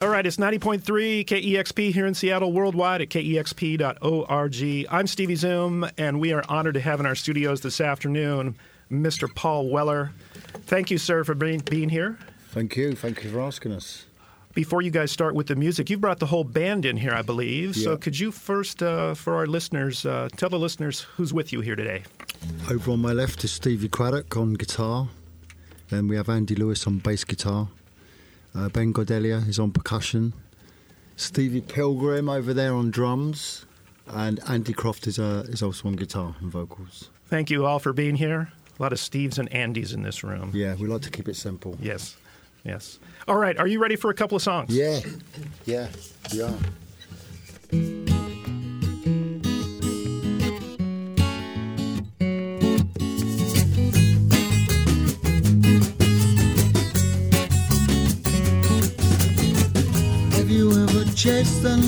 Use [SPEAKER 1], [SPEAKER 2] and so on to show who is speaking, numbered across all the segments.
[SPEAKER 1] All right, it's 90.3 KEXP here in Seattle, worldwide at kexp.org. I'm Stevie Zoom, and we are honored to have in our studios this afternoon Mr. Paul Weller. Thank you, sir, for being, being here.
[SPEAKER 2] Thank you. Thank you for asking us.
[SPEAKER 1] Before you guys start with the music, you brought the whole band in here, I believe. So could you first, uh, for our listeners, uh, tell the listeners who's with you here today?
[SPEAKER 2] Over on my left is Stevie Cradock on guitar. Then we have Andy Lewis on bass guitar. Uh, ben Gordelier is on percussion. Stevie Pilgrim over there on drums. And Andy Croft is, uh, is also on guitar and vocals.
[SPEAKER 1] Thank you all for being here. A lot of Steves and Andys in this room.
[SPEAKER 2] Yeah, we like to keep it simple.
[SPEAKER 1] Yes, yes. All right, are you ready for a couple of songs?
[SPEAKER 2] Yeah, yeah, we are. Chased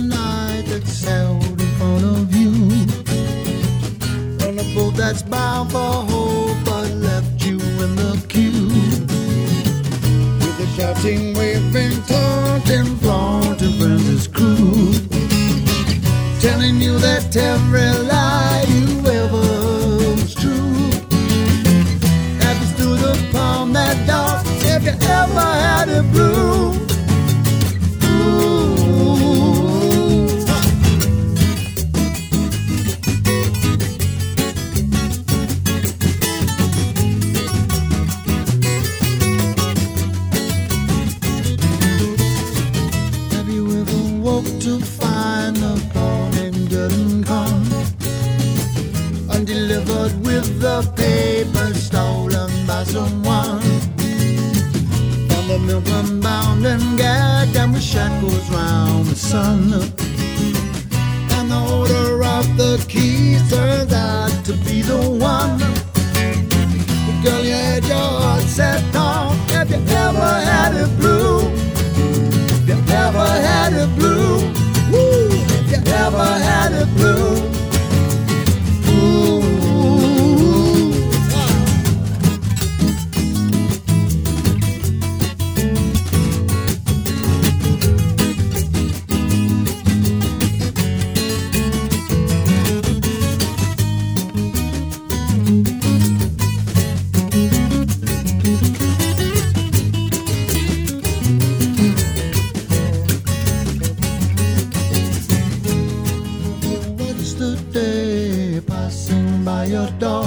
[SPEAKER 2] The day passing by your door?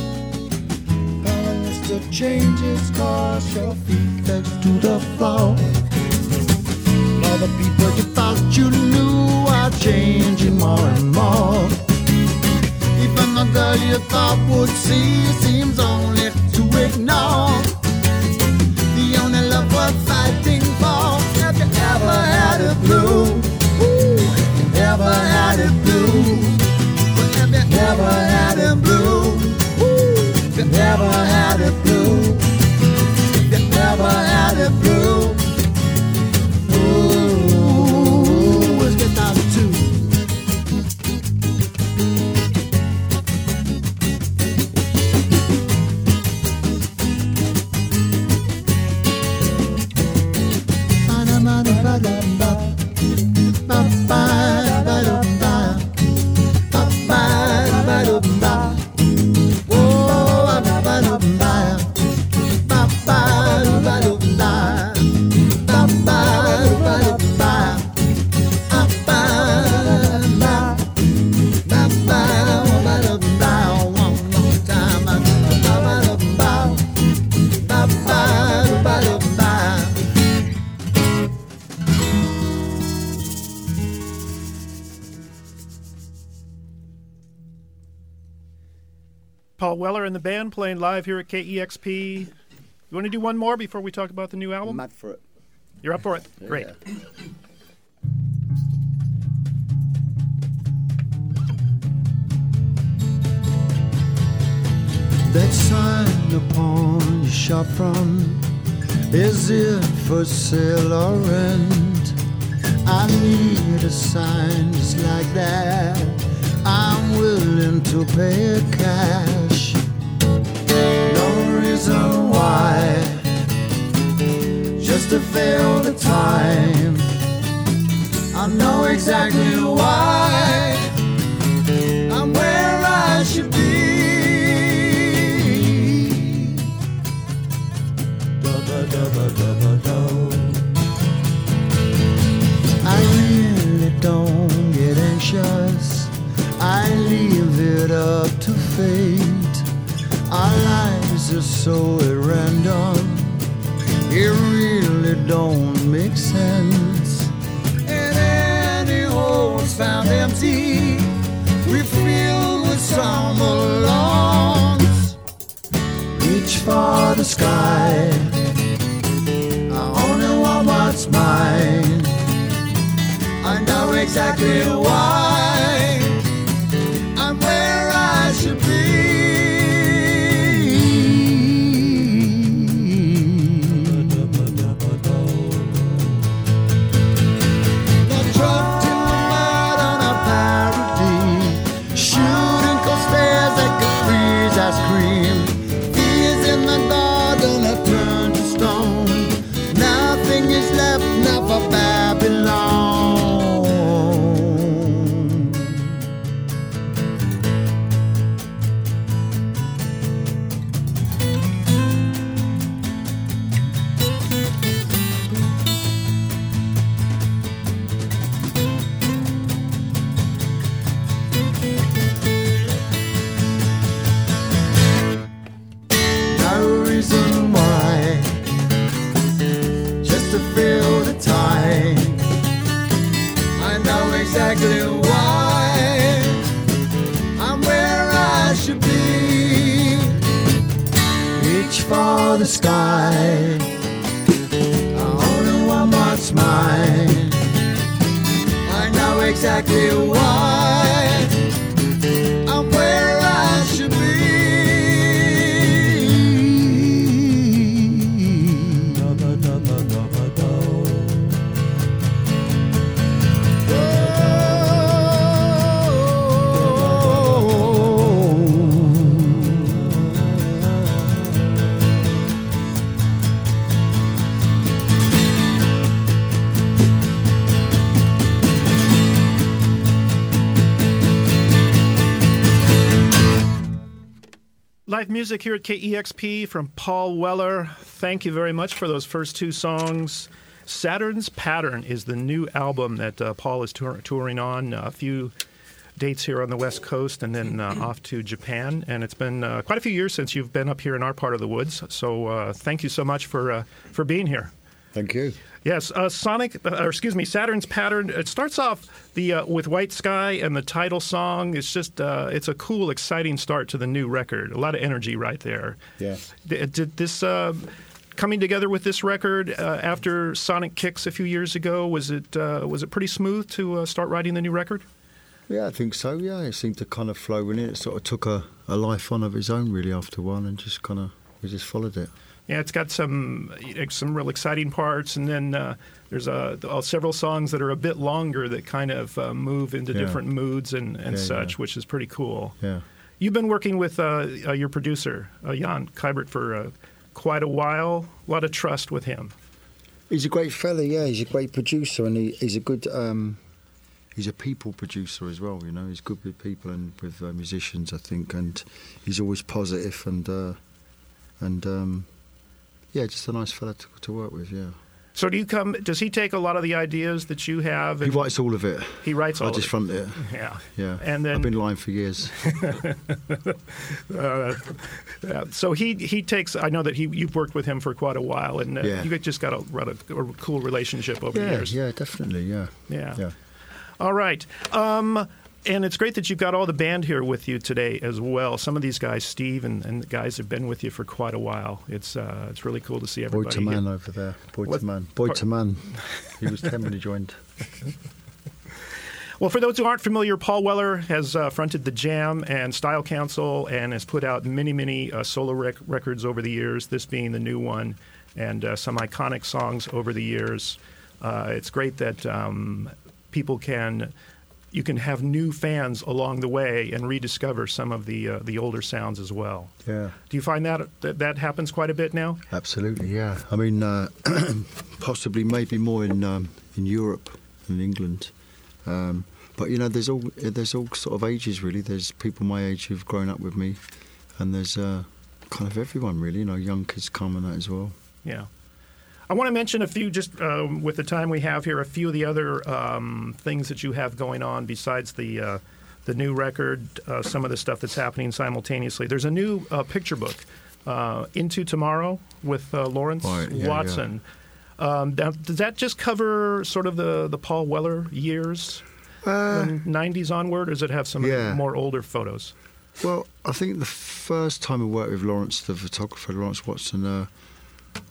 [SPEAKER 2] And Mr. Changes cause your feet next to the floor. All the people you thought you knew are changing more and more. Even the girl you thought would see seems only to ignore. The only love worth fighting for. Have you ever had a blue? Ooh, ever had it blue? Have
[SPEAKER 1] Paul Weller and the band playing live here at KEXP. You want to do one more before we talk about the new album?
[SPEAKER 3] I'm mad for it.
[SPEAKER 1] You're up for it. Great.
[SPEAKER 2] That sign upon your shop front is it for sale or rent? I need a sign just like that. I'm willing to pay cash. No reason why, just to fill the time. I know exactly why. Fate. Our lives are so at random. It really don't make sense. And any holes found empty, we fill with some belongs. Reach for the sky. I only want what's mine. I know exactly why exactly
[SPEAKER 1] music here at KEXP from Paul Weller. Thank you very much for those first two songs. Saturn's Pattern is the new album that uh, Paul is tour- touring on. a few dates here on the West Coast and then uh, off to Japan. And it's been uh, quite a few years since you've been up here in our part of the woods. So uh, thank you so much for uh, for being here.
[SPEAKER 3] Thank you.
[SPEAKER 1] Yes, uh, Sonic, uh, or excuse me, Saturn's Pattern. It starts off the uh, with White Sky and the title song. It's just uh, it's a cool, exciting start to the new record. A lot of energy right there.
[SPEAKER 3] Yeah.
[SPEAKER 1] D- Did this uh, coming together with this record uh, after Sonik Kicks a few years ago? Was it uh, was it pretty smooth to uh, start writing the new record?
[SPEAKER 3] Yeah, I think so. Yeah, it seemed to kind of flow in it. It sort of took a, a life on of its own, really, after one, and just kind of we just followed it.
[SPEAKER 1] Yeah, it's got some some real exciting parts, and then uh, there's uh, uh, several songs that are a bit longer that kind of uh, move into
[SPEAKER 3] Yeah.
[SPEAKER 1] different moods and, and
[SPEAKER 3] Yeah,
[SPEAKER 1] such,
[SPEAKER 3] yeah.
[SPEAKER 1] which is pretty cool.
[SPEAKER 3] Yeah.
[SPEAKER 1] You've been working with uh, uh, your producer, uh, Jan Kybert, for uh, quite a while. A lot of trust with him.
[SPEAKER 3] He's a great fella, yeah. He's a great producer, and he, he's a good. Um, he's a people producer as well. You know, he's good with people and with uh, musicians, I think, and he's always positive and uh, and um, yeah, just a nice fella to, to work with. Yeah,
[SPEAKER 1] So do you come? Does he take a lot of the ideas that you have?
[SPEAKER 3] he writes all of it.
[SPEAKER 1] he writes all
[SPEAKER 3] I just front it.
[SPEAKER 1] Yeah.
[SPEAKER 3] Yeah,
[SPEAKER 1] And then-
[SPEAKER 3] I've been lying for years.
[SPEAKER 1] Uh, yeah. So he he takes. I know that he you've worked with him for quite a while, and uh,
[SPEAKER 3] Yeah.
[SPEAKER 1] you just got a, a, a cool relationship over the
[SPEAKER 3] yeah,
[SPEAKER 1] years.
[SPEAKER 3] yeah, definitely, yeah,
[SPEAKER 1] Yeah.
[SPEAKER 3] yeah.
[SPEAKER 1] All right. Um, and it's great that you've got all the band here with you today as well. Some of these guys, Steve and, and the guys, have been with you for quite a while. It's uh, it's really cool to see
[SPEAKER 3] Boy
[SPEAKER 1] everybody.
[SPEAKER 3] to man
[SPEAKER 1] here.
[SPEAKER 3] over there. Boy
[SPEAKER 1] What-
[SPEAKER 3] to man. Boy to man. He was ten when he joined.
[SPEAKER 1] Well, for those who aren't familiar, Paul Weller has uh, fronted the Jam and Style Council and has put out many, many uh, solo rec- records over the years. This being the new one, and uh, some iconic songs over the years. Uh, it's great that um, people can. You can have new fans along the way and rediscover some of the uh, the older sounds as well.
[SPEAKER 3] Yeah.
[SPEAKER 1] Do you find that that, that happens quite a bit now?
[SPEAKER 3] Absolutely, yeah. I mean, uh, possibly maybe more in um, in Europe and England,
[SPEAKER 2] Um, but you know, there's all there's all sort of ages really. There's people my age who've grown up with me, and there's uh, kind of everyone really. You know, young kids come and that as well.
[SPEAKER 1] Yeah. I want to mention a few, just um, with the time we have here, a few of the other um, things that you have going on besides the uh, the new record, uh, some of the stuff that's happening simultaneously. There's a new uh, picture book, uh, Into Tomorrow, with uh, Lawrence
[SPEAKER 2] Right, yeah,
[SPEAKER 1] Watson. Um, now, does that just cover sort of the, the Paul Weller years, from 90s onward, or does it have some
[SPEAKER 2] yeah.
[SPEAKER 1] more older photos?
[SPEAKER 2] Well, I think the first time I worked with Lawrence, the photographer, Lawrence Watson, uh,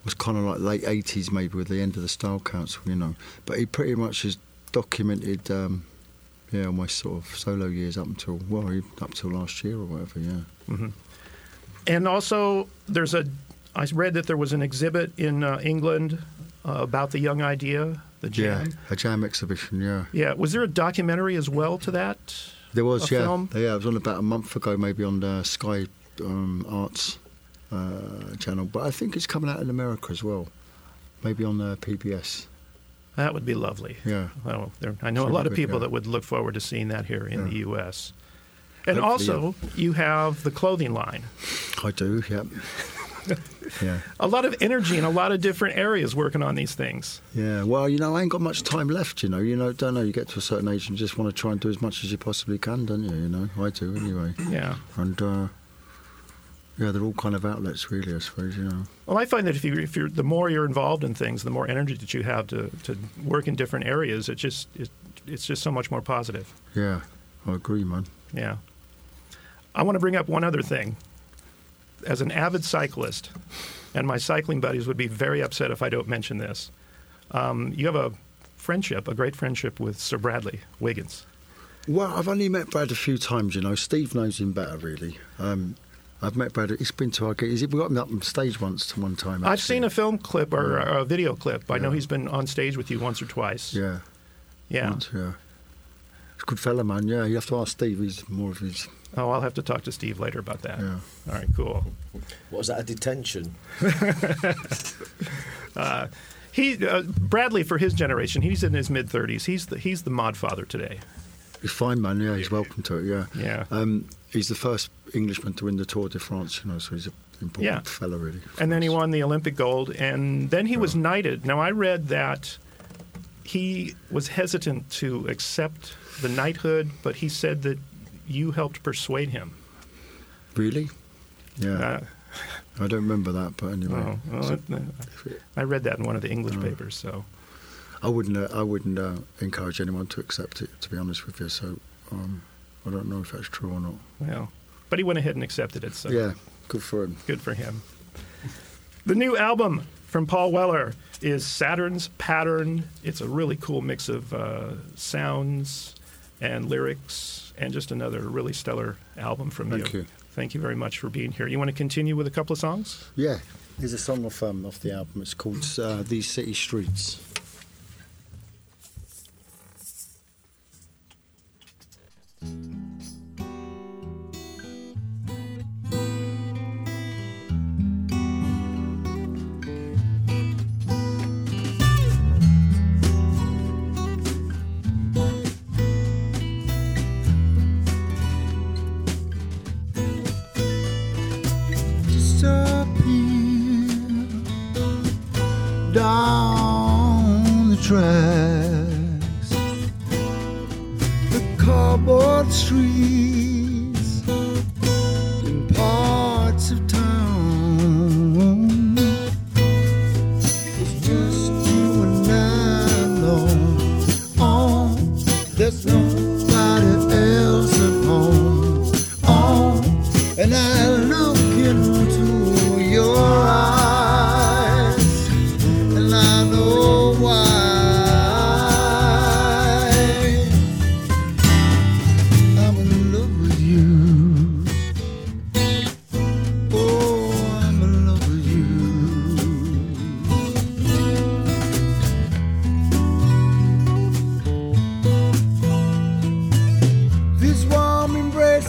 [SPEAKER 2] was kind of like late 80s, maybe, with the end of the Style Council, you know. But he pretty much has documented, um, yeah, my sort of solo years up until, well, up till last year or whatever, yeah. Mhm.
[SPEAKER 1] And also, there's a. I read that there was an exhibit in uh, England uh, about the Young Idea, the jam.
[SPEAKER 2] Yeah, a jam exhibition, yeah.
[SPEAKER 1] Yeah. Was there a documentary as well to that?
[SPEAKER 2] There was,
[SPEAKER 1] A
[SPEAKER 2] yeah.
[SPEAKER 1] film?
[SPEAKER 2] Yeah, it was on about a month ago, maybe on the Sky um, Arts uh, channel. But I think it's coming out in America as well. Maybe on uh, PBS.
[SPEAKER 1] That would be lovely.
[SPEAKER 2] Yeah.
[SPEAKER 1] Well, there, I know a lot of people
[SPEAKER 2] yeah.
[SPEAKER 1] that would look forward to seeing that here in
[SPEAKER 2] Yeah.
[SPEAKER 1] the U.S. And
[SPEAKER 2] Hopefully,
[SPEAKER 1] also, you have the clothing line.
[SPEAKER 2] I do, yeah. yeah.
[SPEAKER 1] A lot of energy in a lot of different areas working on these things.
[SPEAKER 2] Yeah, well, you know, I ain't got much time left. You know, you know, don't know. You get to a certain age and just want to try and do as much as you possibly can, don't you? You know, I do anyway.
[SPEAKER 1] Yeah.
[SPEAKER 2] And uh, yeah, they're all kind of outlets, really. I suppose you know.
[SPEAKER 1] Well, I find that if you if you're the more you're involved in things, the more energy that you have to, to work in different areas. It just it, it's just so much more positive.
[SPEAKER 2] Yeah, I agree, man.
[SPEAKER 1] Yeah. I want to bring up one other thing. As an avid cyclist, and my cycling buddies would be very upset if I don't mention this. Um, you have a friendship, a great friendship with Sir Bradley Wiggins.
[SPEAKER 2] Well, I've only met Brad a few times. You know, Steve knows him better, really. Um, I've met Brad. He's been to our gigs. We got him up on stage once to one time.
[SPEAKER 1] I've seen a film clip or
[SPEAKER 2] Yeah.
[SPEAKER 1] a video clip. I know he's been on stage with you once or twice.
[SPEAKER 2] Yeah,
[SPEAKER 1] Yeah.
[SPEAKER 2] once, yeah. He's a good fella, man. Yeah, you have to ask Steve. He's more of his.
[SPEAKER 1] Oh, I'll have to talk to Steve later about that.
[SPEAKER 2] Yeah.
[SPEAKER 1] All right, cool.
[SPEAKER 4] What was that, a detention?
[SPEAKER 1] He uh, Bradley for his generation. He's in his mid thirties. He's the he's the mod father today.
[SPEAKER 2] He's fine, man. Yeah, he's welcome to it. Yeah.
[SPEAKER 1] Yeah.
[SPEAKER 2] Um, he's the first Englishman to win the Tour de France. You know, so he's an important
[SPEAKER 1] Yeah.
[SPEAKER 2] fella, really.
[SPEAKER 1] and then he won the Olympic gold, and then he was knighted. Now I read that he was hesitant to accept the knighthood, but he said that you helped persuade him.
[SPEAKER 2] Really? Yeah.
[SPEAKER 1] Uh,
[SPEAKER 2] I don't remember that, but anyway.
[SPEAKER 1] oh, well,
[SPEAKER 2] So,
[SPEAKER 1] it- I read that in one of the English papers. So
[SPEAKER 2] I wouldn't. Uh, I wouldn't uh, encourage anyone to accept it. To be honest with you, so um, I don't know if that's true or not.
[SPEAKER 1] well, but he went ahead and accepted it. So
[SPEAKER 2] Yeah, good for him.
[SPEAKER 1] Good for him. The new album from Paul Weller is Saturn's Pattern. It's a really cool mix of uh, sounds and lyrics, and just another really stellar album from
[SPEAKER 2] Thank you.
[SPEAKER 1] Thank you very much for being here. You want to continue with a couple of songs?
[SPEAKER 2] Yeah, here's a song off um, off the album. It's called uh, "These City Streets."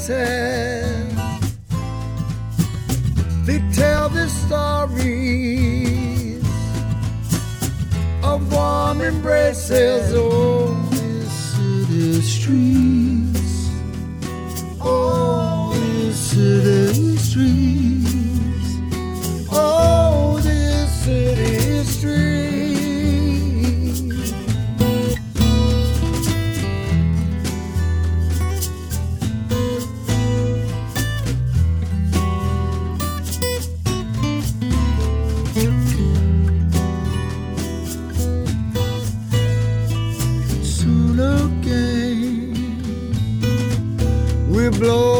[SPEAKER 5] Embraces, they tell the stories of warm embraces. Oh,
[SPEAKER 2] blown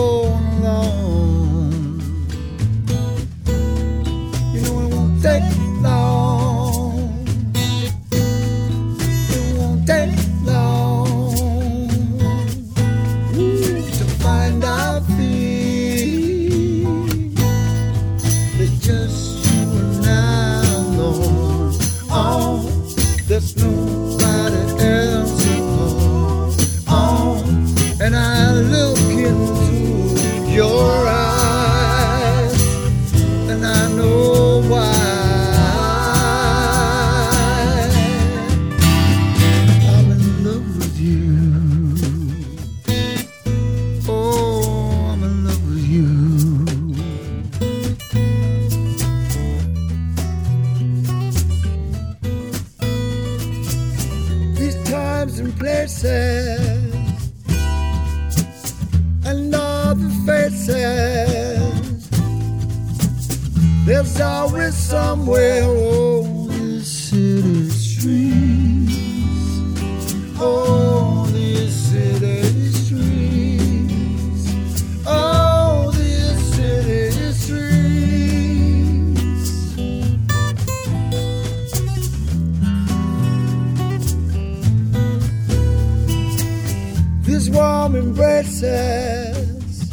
[SPEAKER 2] warm embraces,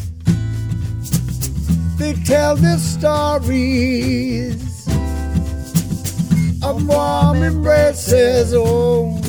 [SPEAKER 2] they tell the stories of warm embraces. Oh,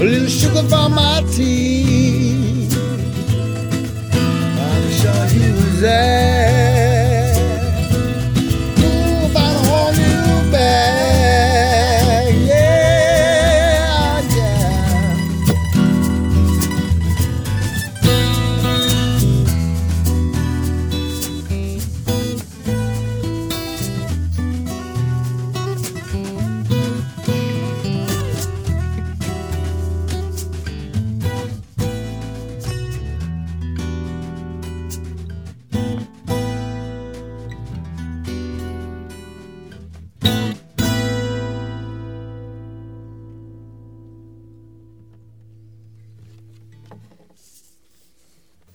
[SPEAKER 2] A little sugar for my tea. I'm sure he was there.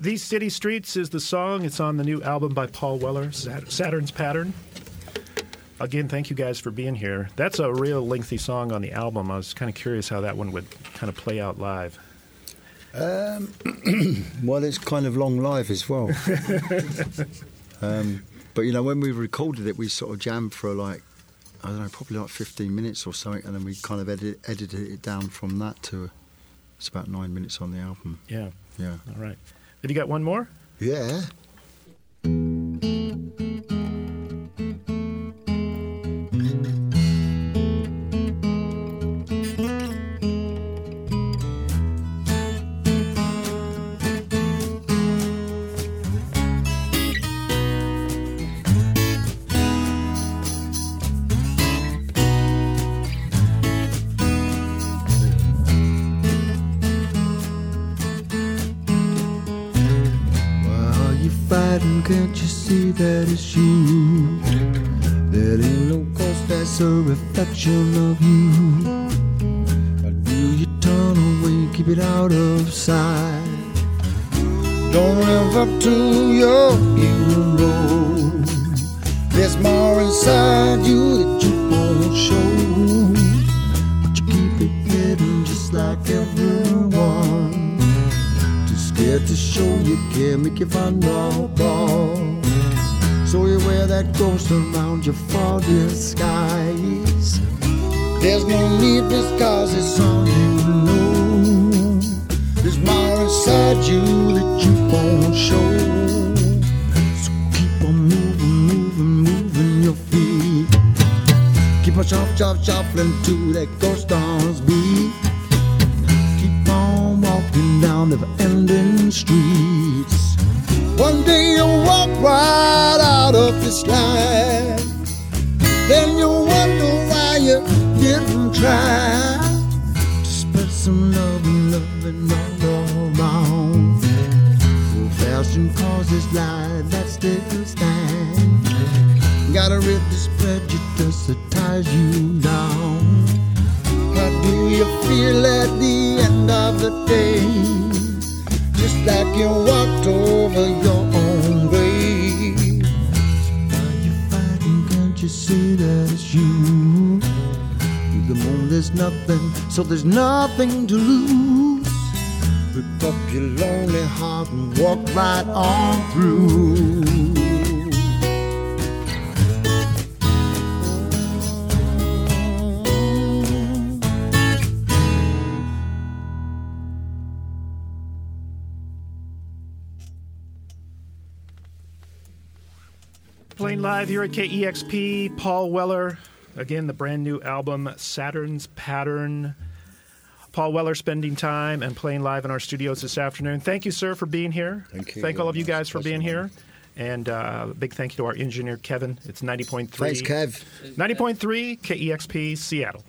[SPEAKER 1] These City Streets is the song. It's on the new album by Paul Weller, Saturn's Pattern. Again, thank you guys for being here. That's a real lengthy song on the album. I was kind of curious how that one would kind of play out live.
[SPEAKER 3] Um, well, it's kind of long live as well. um, but you know, when we recorded it, we sort of jammed for like I don't know, probably like 15 minutes or something, and then we kind of edit, edited it down from that to it's about nine minutes on the album.
[SPEAKER 1] Yeah.
[SPEAKER 3] Yeah.
[SPEAKER 1] All right. Have you got one more?
[SPEAKER 3] Yeah. that is you. There ain't no ghost that's a reflection of you. Or do you turn away, keep it out of sight? Don't live up to your hero. There's more inside you that you won't show. But you keep it hidden just like everyone.
[SPEAKER 2] Too scared to show you can make you find you wear that ghost around your for disguise. There's no need because it's all you know. There's more inside you that you won't show. So keep on moving, moving, moving your feet. Keep on shuff, shuff, shuffling to that ghost dance beat. Keep on walking down the ending streets. One day you'll walk right this life. Then you'll wonder why you didn't try to spread some love and loving all around. So fashion causes lies that still stand. Gotta rid this prejudice that ties you down. How do you feel at the end of the day? Just like you walked over your fighting? Can't you? To the moon, there's nothing, so there's nothing to lose. Pick up your lonely heart and walk right on through.
[SPEAKER 1] Live here at KEXP, Paul Weller. Again, the brand new album, Saturn's Pattern. Paul Weller spending time and playing live in our studios this afternoon. Thank you, sir, for being here.
[SPEAKER 3] Thank you
[SPEAKER 1] Thank all of you guys for being here. And uh, a big thank you to our engineer, Kevin. It's 90.3.
[SPEAKER 3] Thanks, Kev.
[SPEAKER 1] 90.3 KEXP, Seattle.